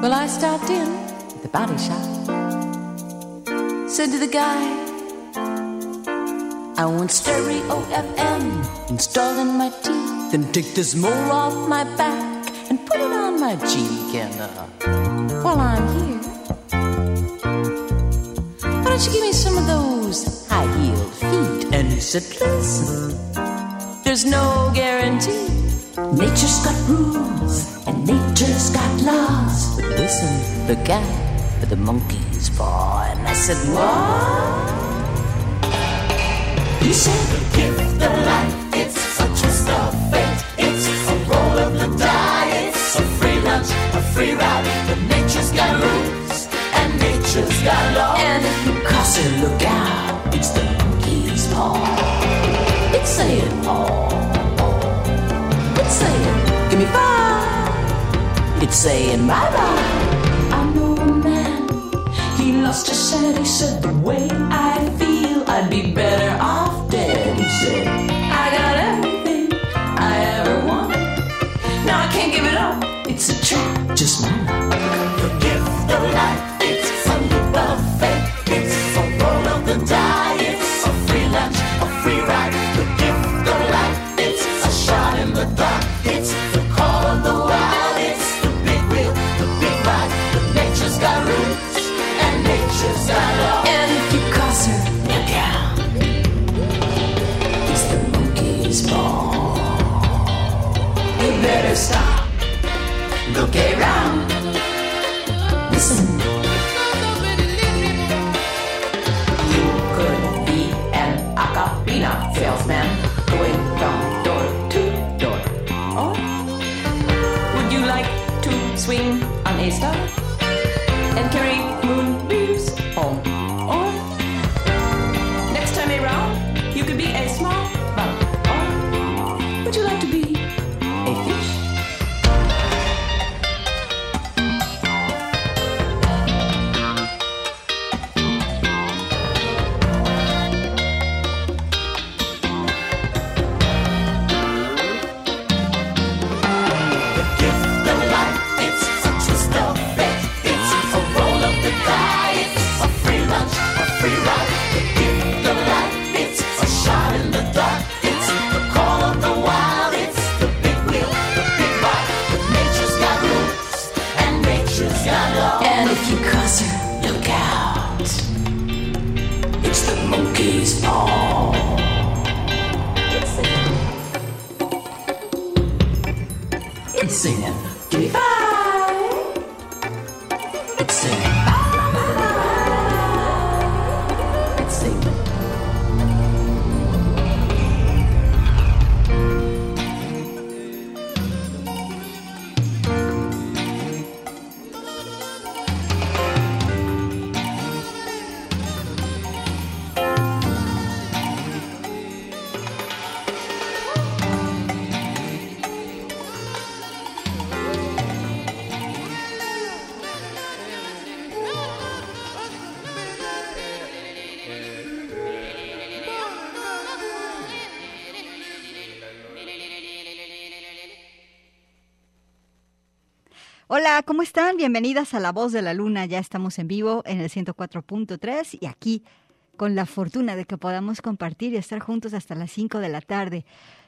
Well, I stopped in at the body shop. Said to the guy, I want stereo FM installed in my teeth. Then take this mole off my back and put it on my cheek. And uh, while I'm here, why don't you give me some of those high heeled feet? And he said, Listen, there's no guarantee. Nature's got rules nature's got laws. But listen, the guy with the monkey's paw. And I said, What? He said, The gift of life, it's such a stuff fate. It's a roll of the die, it's a free lunch, a free ride. But nature's got rules and nature's got laws. And if you cross it, look out, it's the monkey's paw. It's saying, oh, oh, oh. It's saying, give me five. It's saying, bye bye. I know a man, he lost his head. He said, the way I feel, I'd be better off dead. He said, I got everything I ever wanted. Now I can't give it up. Look around. Hola, ¿cómo están? Bienvenidas a La Voz de la Luna. Ya estamos en vivo en el 104.3 y aquí con la fortuna de que podamos compartir y estar juntos hasta las 5 de la tarde.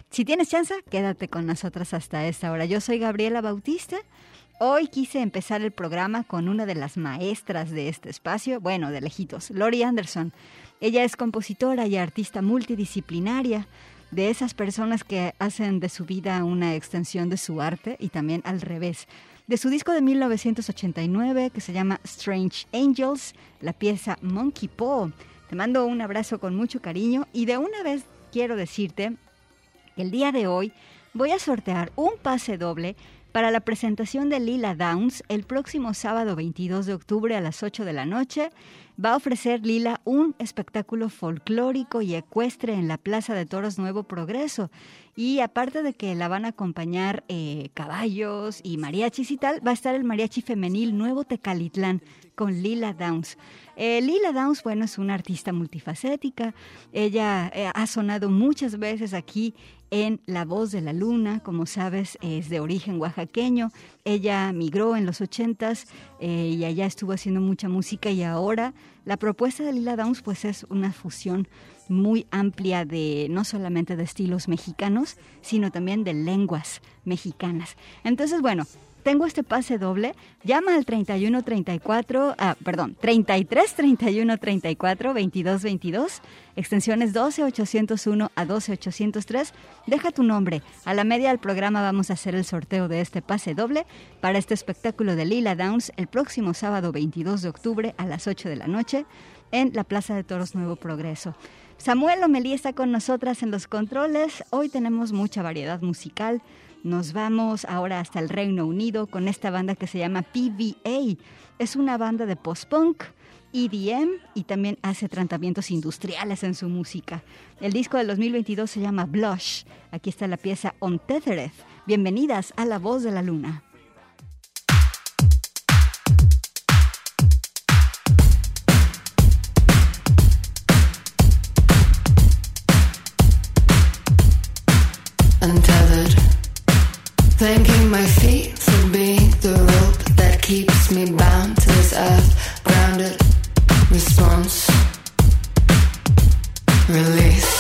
Si tienes chance, quédate con nosotras hasta esta hora. Yo soy Gabriela Bautista. Hoy quise empezar el programa con una de las maestras de este espacio, bueno, de lejitos, Lori Anderson. Ella es compositora y artista multidisciplinaria de esas personas que hacen de su vida una extensión de su arte y también al revés de su disco de 1989 que se llama Strange Angels, la pieza Monkey Paw. Te mando un abrazo con mucho cariño y de una vez quiero decirte que el día de hoy voy a sortear un pase doble para la presentación de Lila Downs el próximo sábado 22 de octubre a las 8 de la noche va a ofrecer Lila un espectáculo folclórico y ecuestre en la Plaza de Toros Nuevo Progreso. Y aparte de que la van a acompañar eh, caballos y mariachis y tal, va a estar el mariachi femenil Nuevo Tecalitlán con Lila Downs. Eh, Lila Downs, bueno, es una artista multifacética. Ella eh, ha sonado muchas veces aquí en La Voz de la Luna, como sabes, es de origen oaxaqueño. Ella migró en los ochentas y allá estuvo haciendo mucha música y ahora la propuesta de Lila Downs pues es una fusión muy amplia de no solamente de estilos mexicanos, sino también de lenguas mexicanas. Entonces, bueno, tengo este pase doble. Llama al 3134, ah, perdón, 33 31 34 22 22, extensiones 12 801 a 12 803. Deja tu nombre. A la media del programa vamos a hacer el sorteo de este pase doble para este espectáculo de Lila Downs el próximo sábado 22 de octubre a las 8 de la noche en la Plaza de Toros Nuevo Progreso. Samuel Omelí está con nosotras en los controles. Hoy tenemos mucha variedad musical. Nos vamos ahora hasta el Reino Unido con esta banda que se llama PVA. Es una banda de post-punk, EDM y también hace tratamientos industriales en su música. El disco del 2022 se llama Blush. Aquí está la pieza Untethered. Bienvenidas a La Voz de la Luna. Thanking my feet for being the rope that keeps me bound to this earth. Grounded response. Release.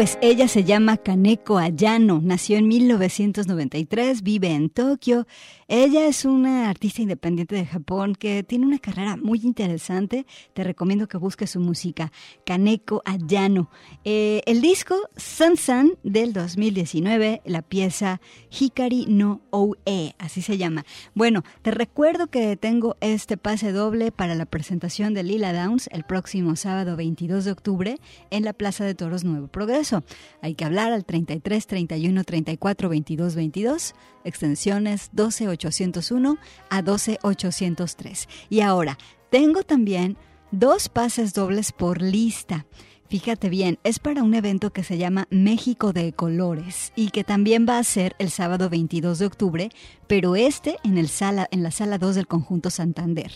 Pues ella se llama Kaneko Ayano, nació en 1993, vive en Tokio. Ella es una artista independiente de Japón que tiene una carrera muy interesante. Te recomiendo que busques su música, Kaneko Ayano. Eh, el disco Sun Sun del 2019, la pieza Hikari no Oe, así se llama. Bueno, te recuerdo que tengo este pase doble para la presentación de Lila Downs el próximo sábado 22 de octubre en la Plaza de Toros Nuevo Progreso. Hay que hablar al 33 31 34 22 22, extensiones 12 801 a 12 803. Y ahora, tengo también dos pases dobles por lista. Fíjate bien, es para un evento que se llama México de Colores y que también va a ser el sábado 22 de octubre, pero este en, el sala, en la sala 2 del conjunto Santander.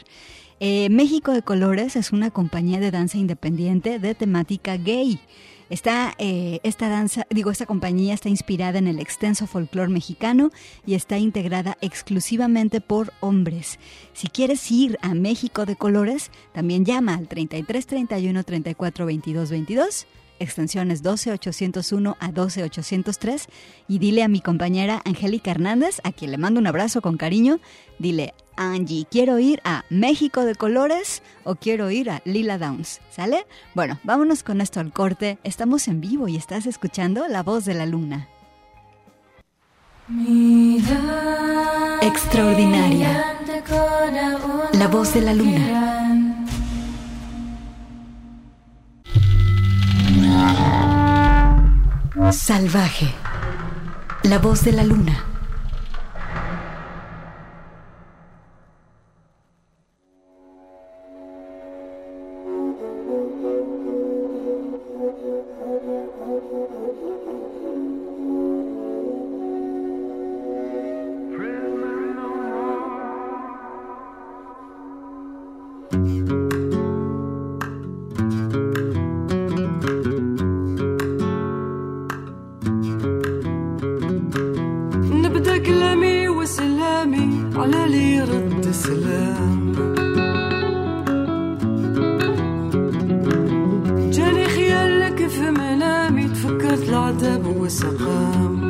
Eh, México de Colores es una compañía de danza independiente de temática gay. Está, eh, esta danza, digo, esta compañía está inspirada en el extenso folclore mexicano y está integrada exclusivamente por hombres. Si quieres ir a México de Colores, también llama al 33 31 34 22 22 extensiones 12801 a 12803 y dile a mi compañera Angélica Hernández, a quien le mando un abrazo con cariño, dile, Angie, quiero ir a México de Colores o quiero ir a Lila Downs, ¿sale? Bueno, vámonos con esto al corte, estamos en vivo y estás escuchando La Voz de la Luna. Extraordinaria. La voz de la luna. Salvaje. La voz de la luna. وسقام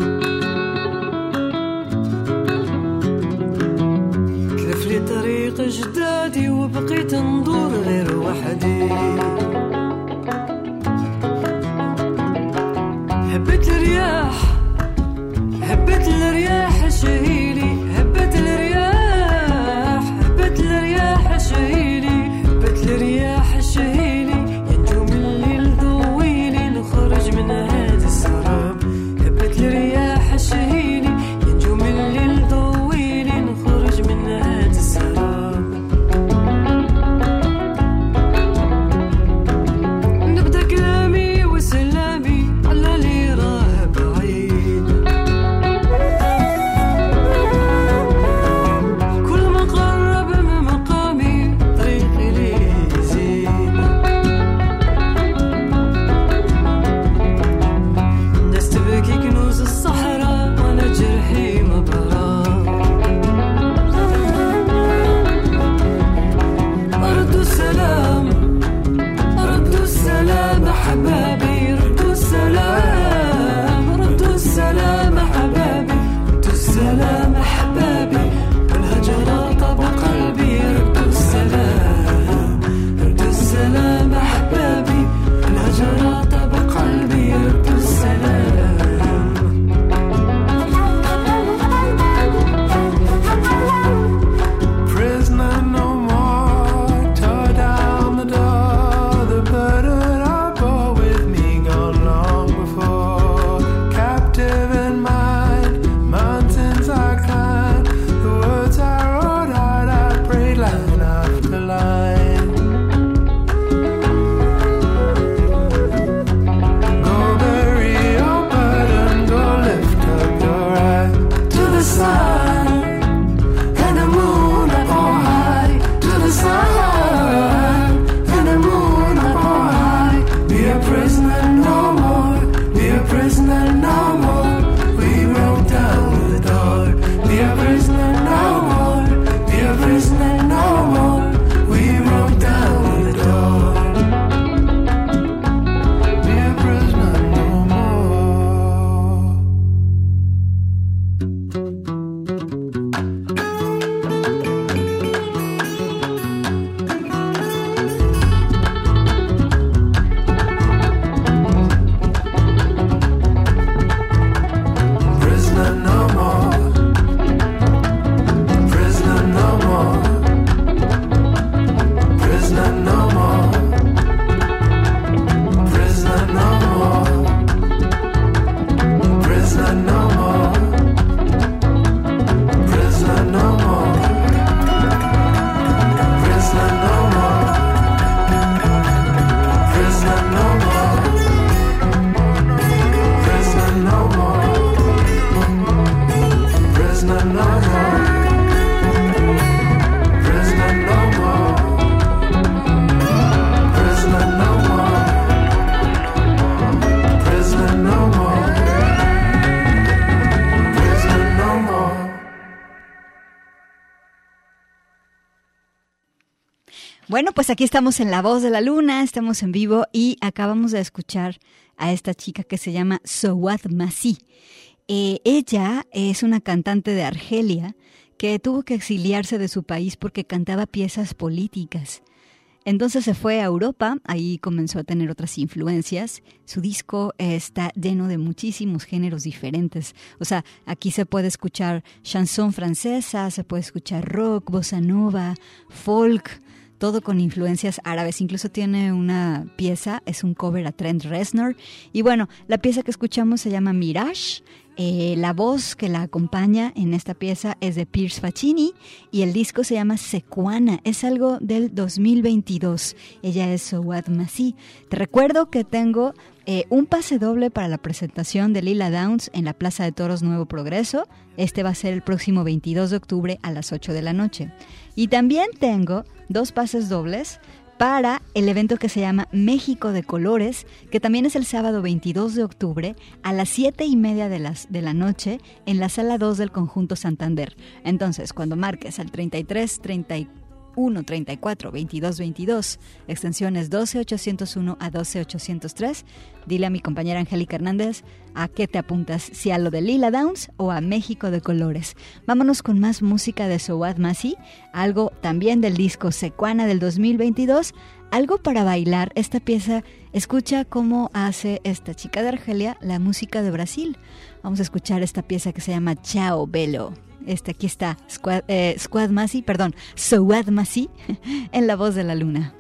Bueno, pues aquí estamos en La Voz de la Luna, estamos en vivo y acabamos de escuchar a esta chica que se llama Sowat Masi. Eh, ella es una cantante de Argelia que tuvo que exiliarse de su país porque cantaba piezas políticas. Entonces se fue a Europa, ahí comenzó a tener otras influencias. Su disco está lleno de muchísimos géneros diferentes. O sea, aquí se puede escuchar chanson francesa, se puede escuchar rock, bossa nova, folk, todo con influencias árabes. Incluso tiene una pieza, es un cover a Trent Reznor. Y bueno, la pieza que escuchamos se llama Mirage. Eh, la voz que la acompaña en esta pieza es de Pierce Faccini y el disco se llama Sequana. Es algo del 2022. Ella es Sowad Masi. Te recuerdo que tengo eh, un pase doble para la presentación de Lila Downs en la Plaza de Toros Nuevo Progreso. Este va a ser el próximo 22 de octubre a las 8 de la noche. Y también tengo dos pases dobles para el evento que se llama México de Colores, que también es el sábado 22 de octubre a las 7 y media de, las, de la noche en la sala 2 del conjunto Santander. Entonces, cuando marques al 33 34 1 34 22 22, extensiones 12 801 a 12 803. Dile a mi compañera Angélica Hernández a qué te apuntas, si a lo de Lila Downs o a México de Colores. Vámonos con más música de Sowad Masi, algo también del disco Secuana del 2022, algo para bailar. Esta pieza, escucha cómo hace esta chica de Argelia la música de Brasil. Vamos a escuchar esta pieza que se llama Chao Belo. Este aquí está, Squad, eh, Squad Masi, perdón, Sowad Masi, en la voz de la luna.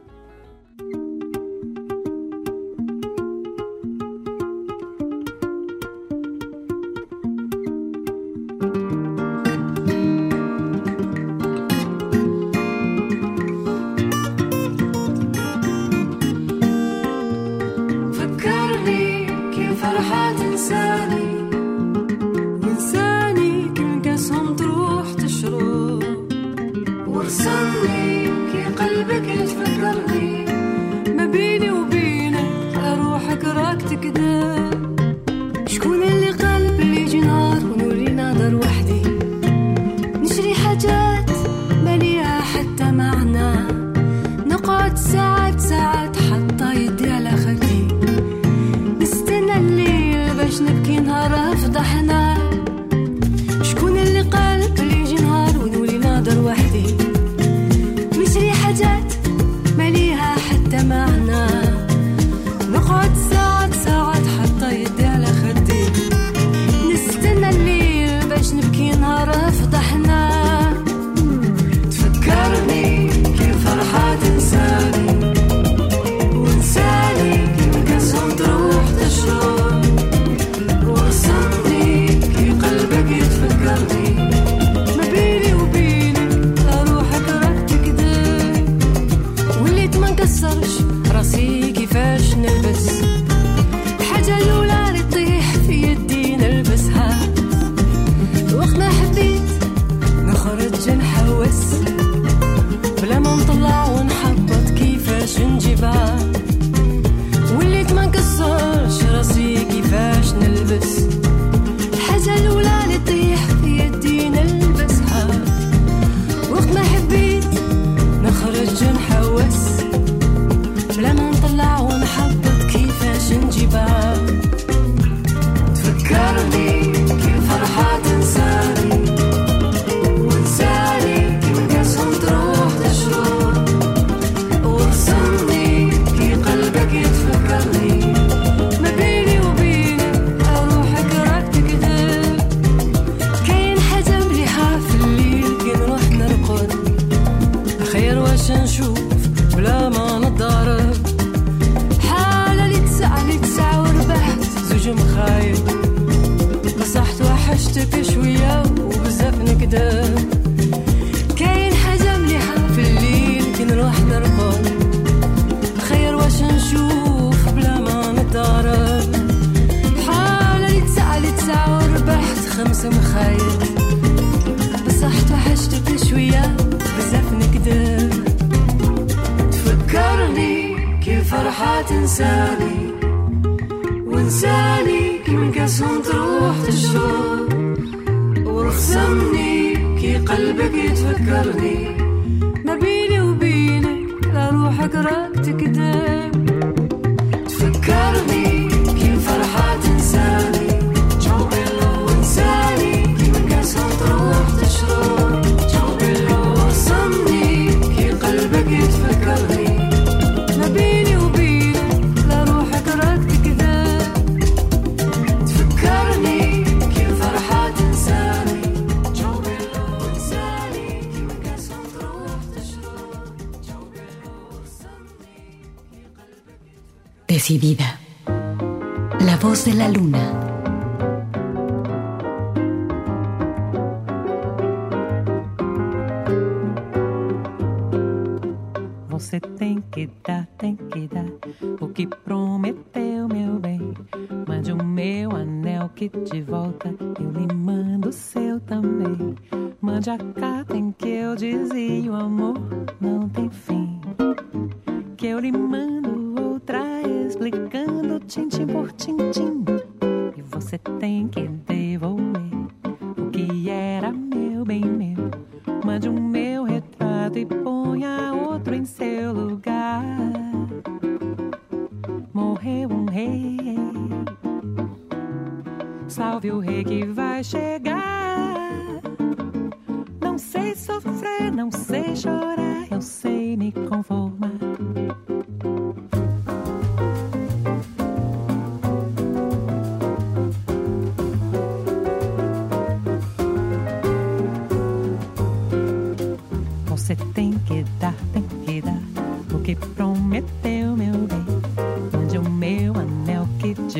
La voz de la luna.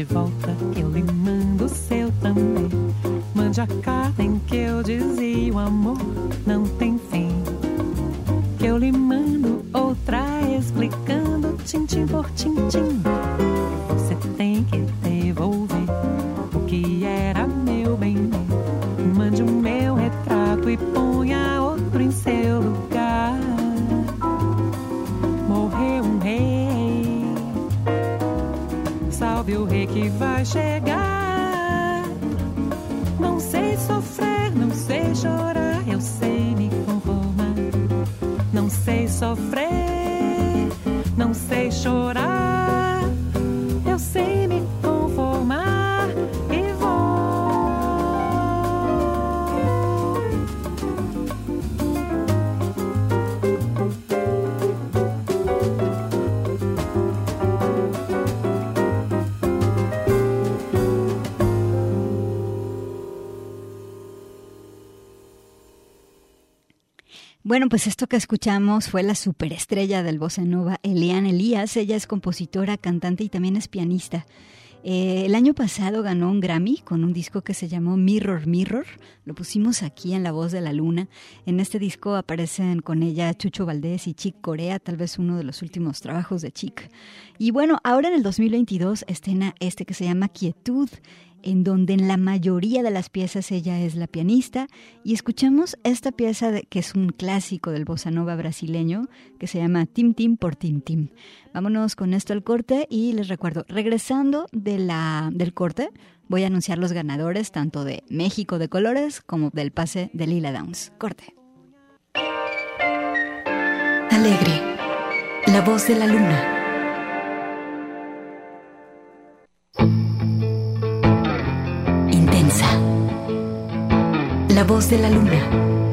De eu lhe mando o seu também. Mande a carta em que eu dizia o amor não tem fim. Que eu lhe mando outra explicando tintim por tintim. Bueno, pues esto que escuchamos fue la superestrella del bossa nova, Eliane Elías. Ella es compositora, cantante y también es pianista. Eh, el año pasado ganó un Grammy con un disco que se llamó Mirror Mirror. Lo pusimos aquí en La Voz de la Luna. En este disco aparecen con ella Chucho Valdés y Chick Corea, tal vez uno de los últimos trabajos de Chick. Y bueno, ahora en el 2022 estrena este que se llama Quietud en donde en la mayoría de las piezas ella es la pianista y escuchamos esta pieza que es un clásico del bossa nova brasileño que se llama Tim Tim por Tim Tim. Vámonos con esto al corte y les recuerdo, regresando de la, del corte, voy a anunciar los ganadores tanto de México de Colores como del pase de Lila Downs. Corte. Alegre. La voz de la luna. Voz de la luna.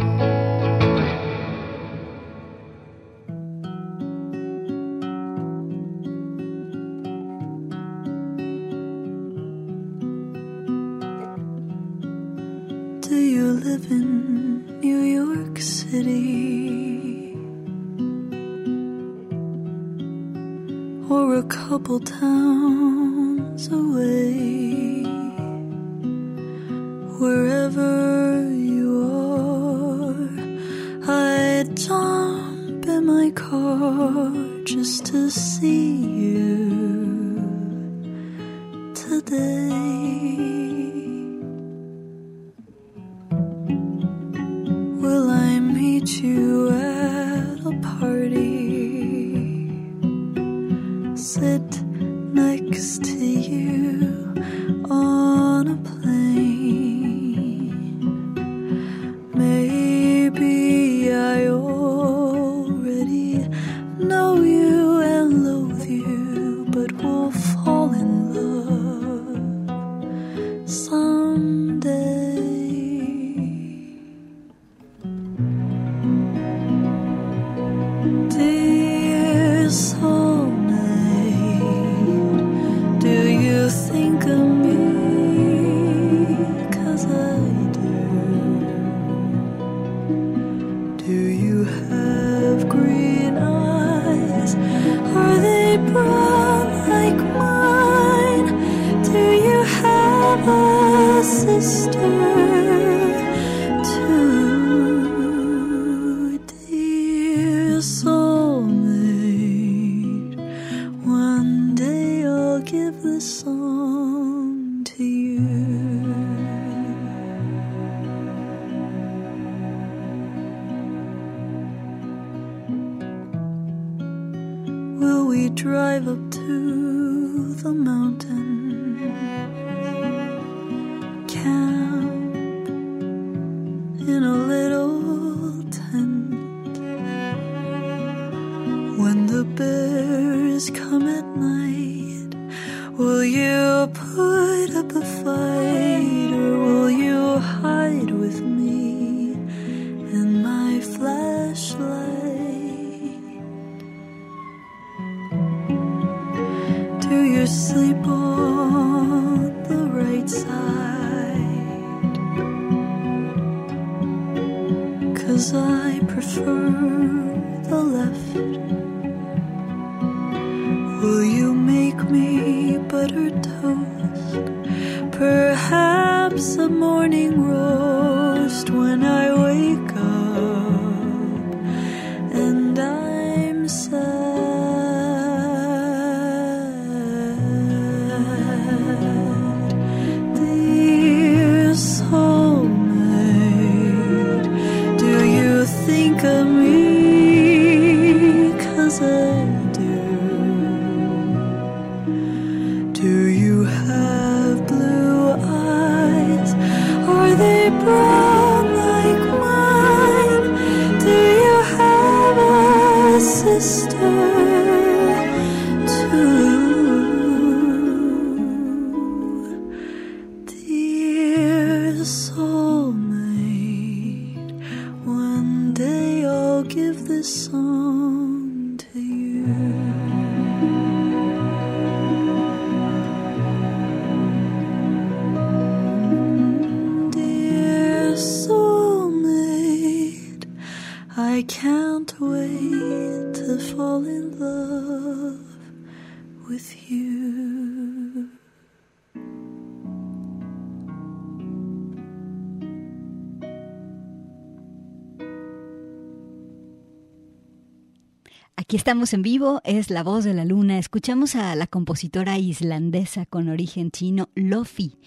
Estamos en vivo, es La Voz de la Luna. Escuchamos a la compositora islandesa con origen chino, Lofi,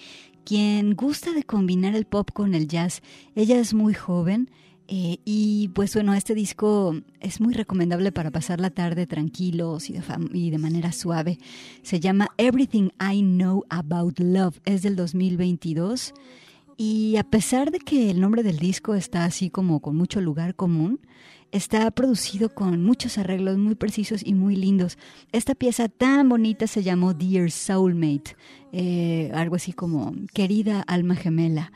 quien gusta de combinar el pop con el jazz. Ella es muy joven eh, y pues bueno, este disco es muy recomendable para pasar la tarde tranquilos y de, y de manera suave. Se llama Everything I Know About Love, es del 2022. Y a pesar de que el nombre del disco está así como con mucho lugar común, está producido con muchos arreglos muy precisos y muy lindos. Esta pieza tan bonita se llamó Dear Soulmate, eh, algo así como querida alma gemela.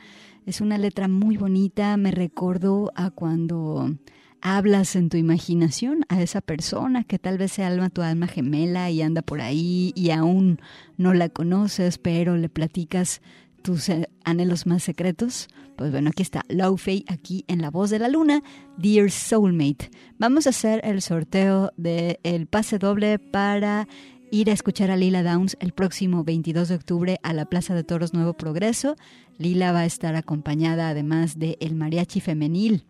Es una letra muy bonita, me recordó a cuando hablas en tu imaginación a esa persona que tal vez sea alma tu alma gemela y anda por ahí y aún no la conoces, pero le platicas tus eh, anhelos más secretos. Pues bueno, aquí está Low Fei, aquí en La Voz de la Luna, Dear Soulmate. Vamos a hacer el sorteo del pase doble para ir a escuchar a Lila Downs el próximo 22 de octubre a la Plaza de Toros Nuevo Progreso. Lila va a estar acompañada además de el mariachi femenil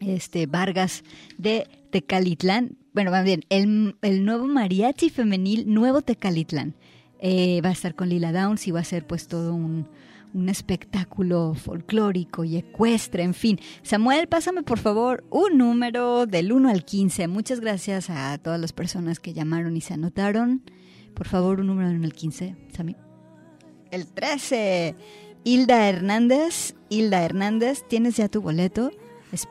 este Vargas de Tecalitlán. Bueno, más bien, el, el nuevo mariachi femenil Nuevo Tecalitlán. Eh, va a estar con Lila Downs y va a ser pues todo un, un espectáculo folclórico y ecuestre, en fin. Samuel, pásame por favor un número del 1 al 15. Muchas gracias a todas las personas que llamaron y se anotaron. Por favor, un número del 1 al 15, Sammy. El 13. Hilda Hernández. Hilda Hernández, ¿tienes ya tu boleto?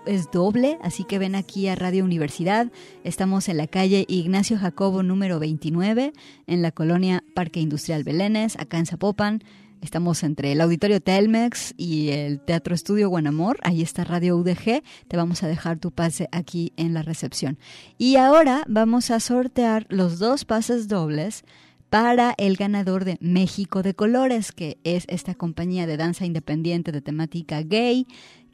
Es, doble, así que ven aquí a Radio Universidad. Estamos en la calle Ignacio Jacobo número 29, en la colonia Parque Industrial Belénes, acá en Zapopan. Estamos entre el Auditorio Telmex y el Teatro Estudio Guanamor. Ahí está Radio UDG. Te vamos a dejar tu pase aquí en la recepción. Y ahora vamos a sortear los dos pases dobles para el ganador de México de Colores, que es esta compañía de danza independiente de temática gay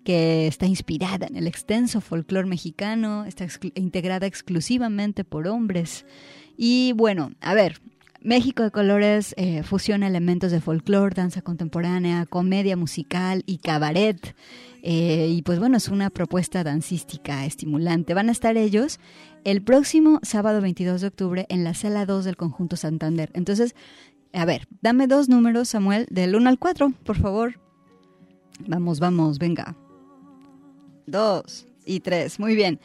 que está inspirada en el extenso folclore mexicano, está integrada exclusivamente por hombres. Y bueno, a ver, México de Colores eh, fusiona elementos de folclore, danza contemporánea, comedia musical y cabaret. Eh, y pues bueno, es una propuesta dancística estimulante. Van a estar ellos el próximo sábado 22 de octubre en la sala 2 del Conjunto Santander. Entonces, a ver, dame dos números, Samuel, del 1 al 4, por favor. Vamos, vamos, venga. Dos y tres, muy bien.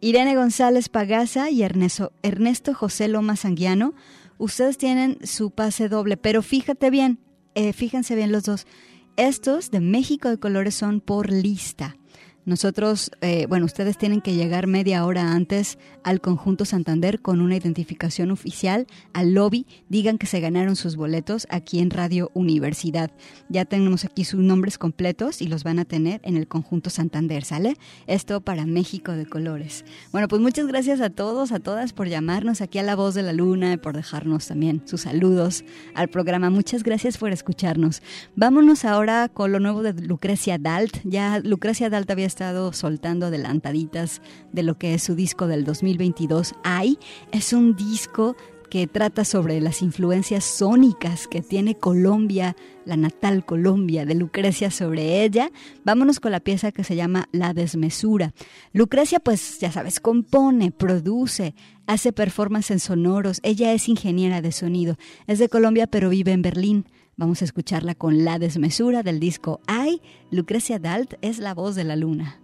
Irene González Pagaza y Ernesto, Ernesto José Loma Sanguiano, ustedes tienen su pase doble, pero fíjate bien, eh, fíjense bien los dos. Estos de México de Colores son por lista. Nosotros, eh, bueno, ustedes tienen que llegar media hora antes al conjunto Santander con una identificación oficial al lobby. Digan que se ganaron sus boletos aquí en Radio Universidad. Ya tenemos aquí sus nombres completos y los van a tener en el conjunto Santander, ¿sale? Esto para México de Colores. Bueno, pues muchas gracias a todos, a todas por llamarnos aquí a La Voz de la Luna y por dejarnos también sus saludos al programa. Muchas gracias por escucharnos. Vámonos ahora con lo nuevo de Lucrecia Dalt. Ya Lucrecia Dalt había estado soltando adelantaditas de lo que es su disco del 2022. Ay, es un disco que trata sobre las influencias sónicas que tiene Colombia, la natal Colombia de Lucrecia sobre ella. Vámonos con la pieza que se llama La desmesura. Lucrecia, pues ya sabes, compone, produce, hace performances sonoros. Ella es ingeniera de sonido. Es de Colombia, pero vive en Berlín. Vamos a escucharla con La desmesura del disco Ay. Lucrecia Dalt es la voz de la luna.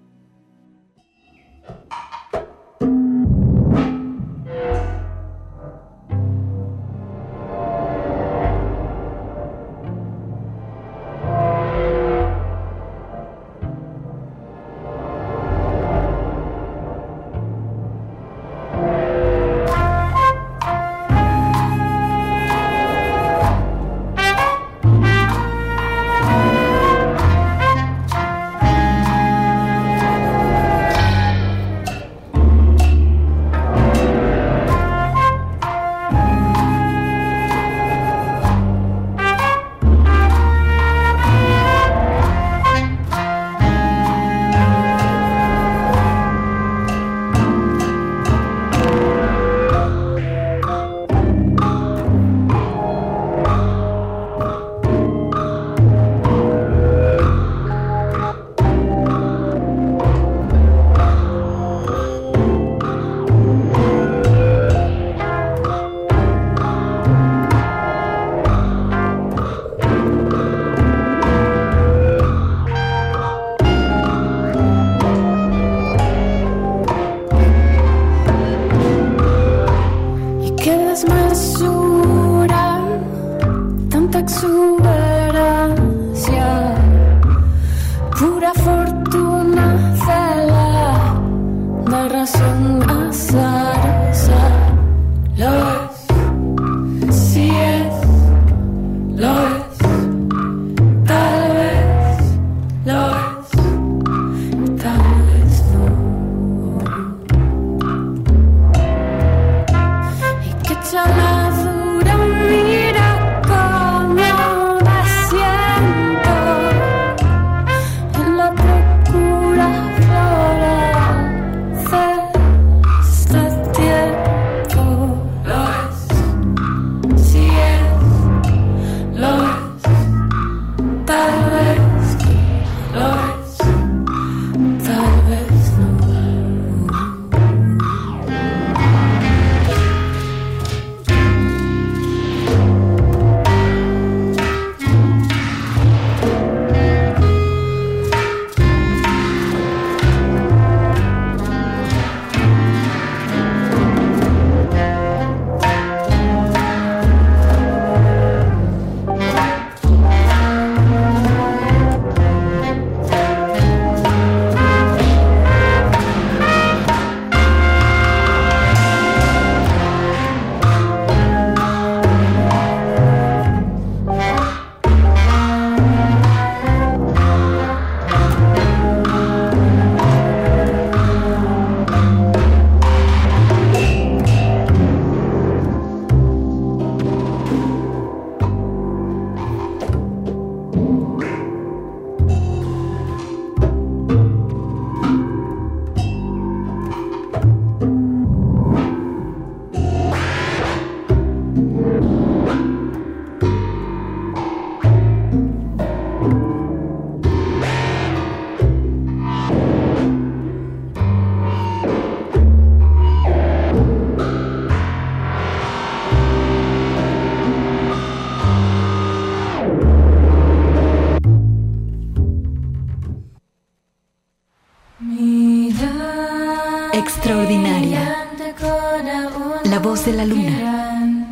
De la luna.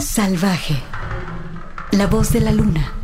Salvaje. La voz de la luna.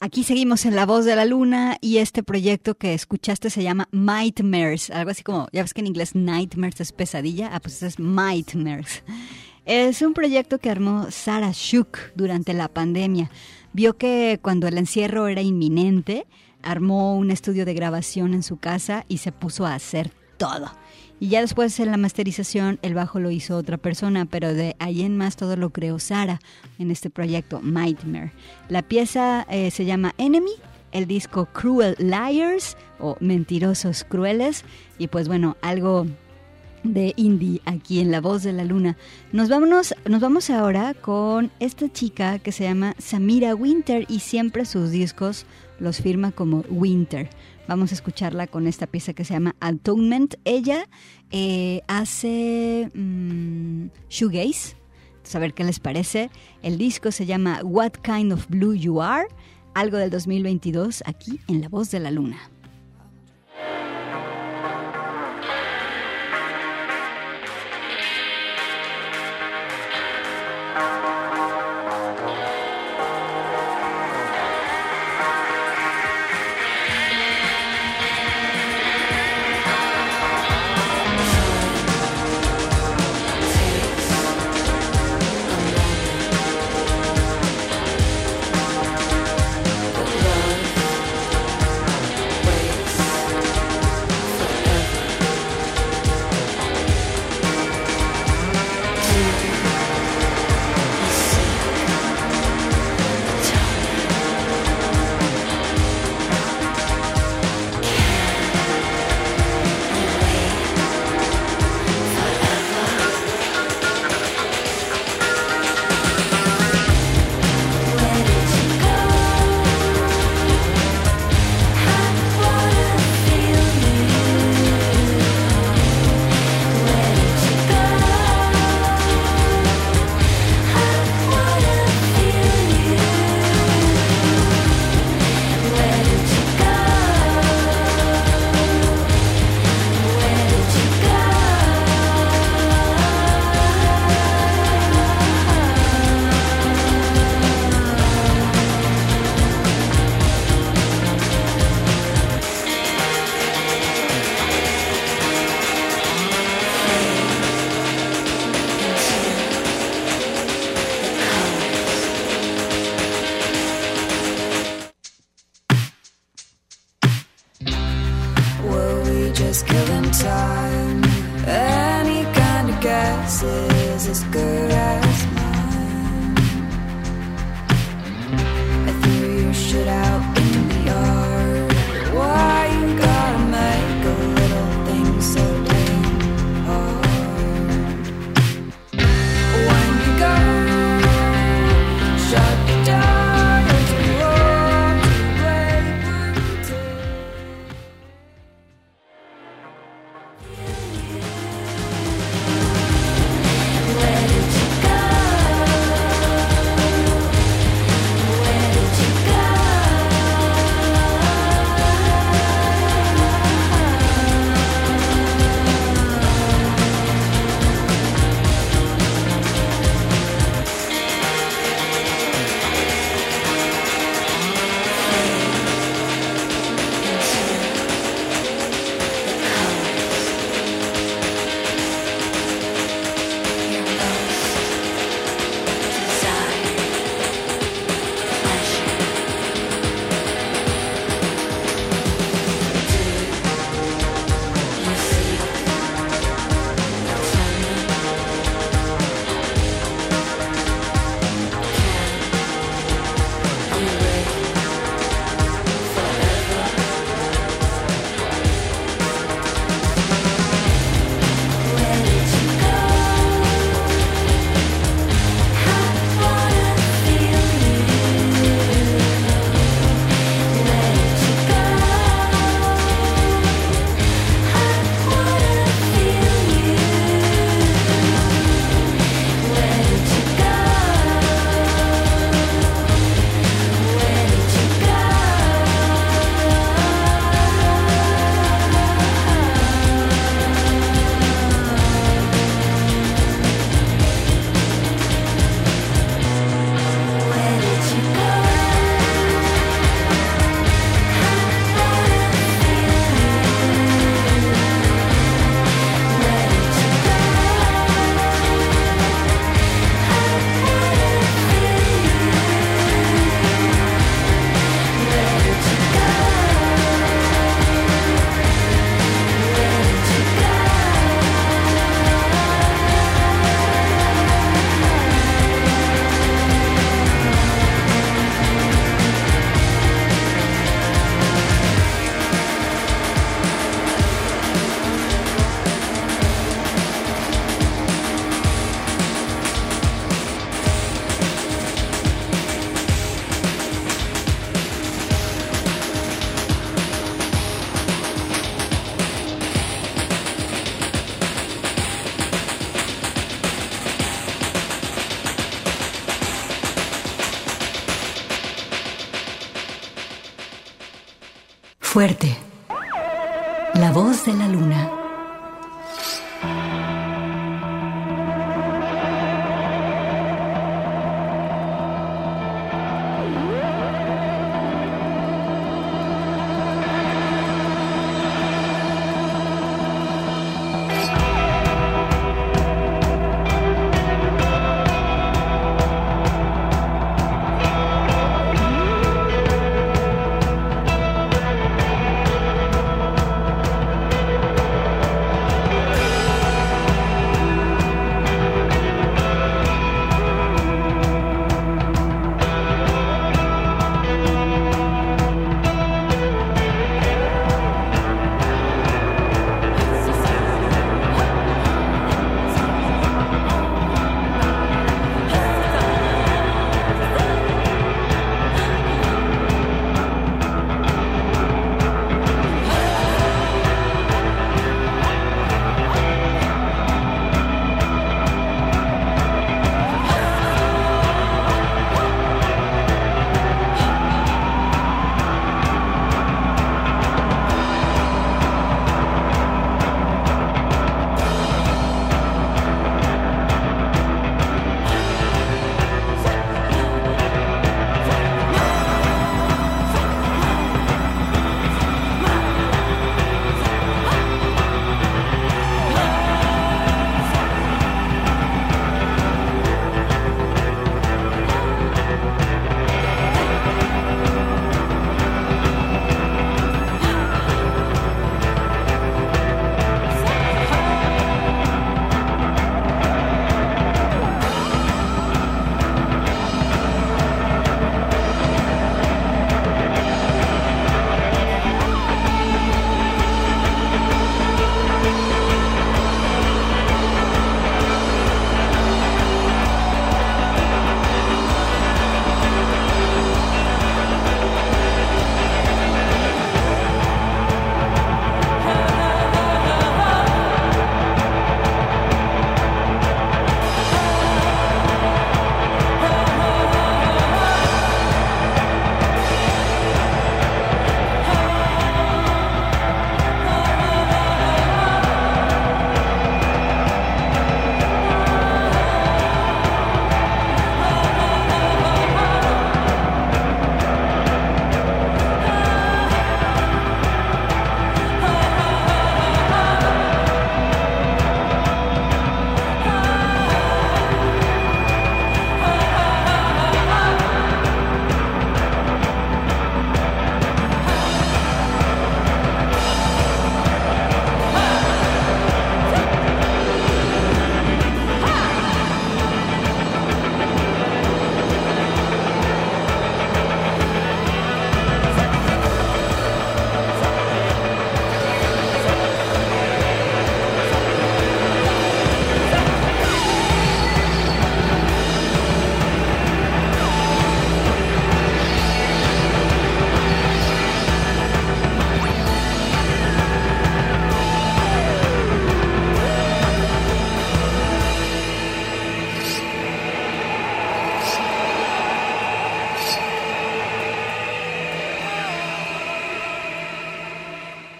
Aquí seguimos en La Voz de la Luna y este proyecto que escuchaste se llama Nightmares, algo así como, ya ves que en inglés Nightmares es pesadilla, ah, pues es Nightmares. Es un proyecto que armó Sarah Shook durante la pandemia. Vio que cuando el encierro era inminente, armó un estudio de grabación en su casa y se puso a hacer todo. Y ya después en la masterización el bajo lo hizo otra persona, pero de ahí en más todo lo creó Sara en este proyecto Nightmare. La pieza eh, se llama Enemy, el disco Cruel Liars o Mentirosos Crueles y pues bueno, algo de indie aquí en La Voz de la Luna. Nos, nos vamos ahora con esta chica que se llama Samira Winter y siempre sus discos los firma como Winter. Vamos a escucharla con esta pieza que se llama Atonement. Ella eh, hace mm, shoegaze. A ver qué les parece. El disco se llama What Kind of Blue You Are. Algo del 2022 aquí en La Voz de la Luna.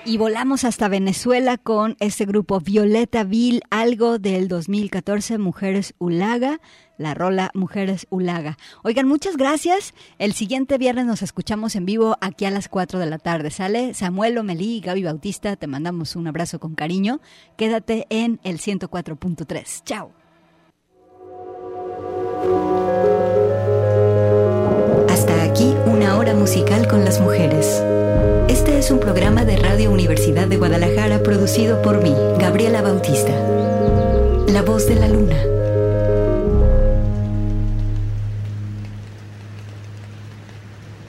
Y volamos hasta Venezuela con este grupo Violeta Vil, algo del 2014, Mujeres Ulaga, la rola Mujeres Ulaga. Oigan, muchas gracias. El siguiente viernes nos escuchamos en vivo aquí a las 4 de la tarde. ¿Sale? Samuel Omelí y Gaby Bautista, te mandamos un abrazo con cariño. Quédate en el 104.3. Chao. Hasta aquí una hora musical con las mujeres. Este es un programa de Radio Universidad de Guadalajara producido por mí, Gabriela Bautista. La voz de la luna.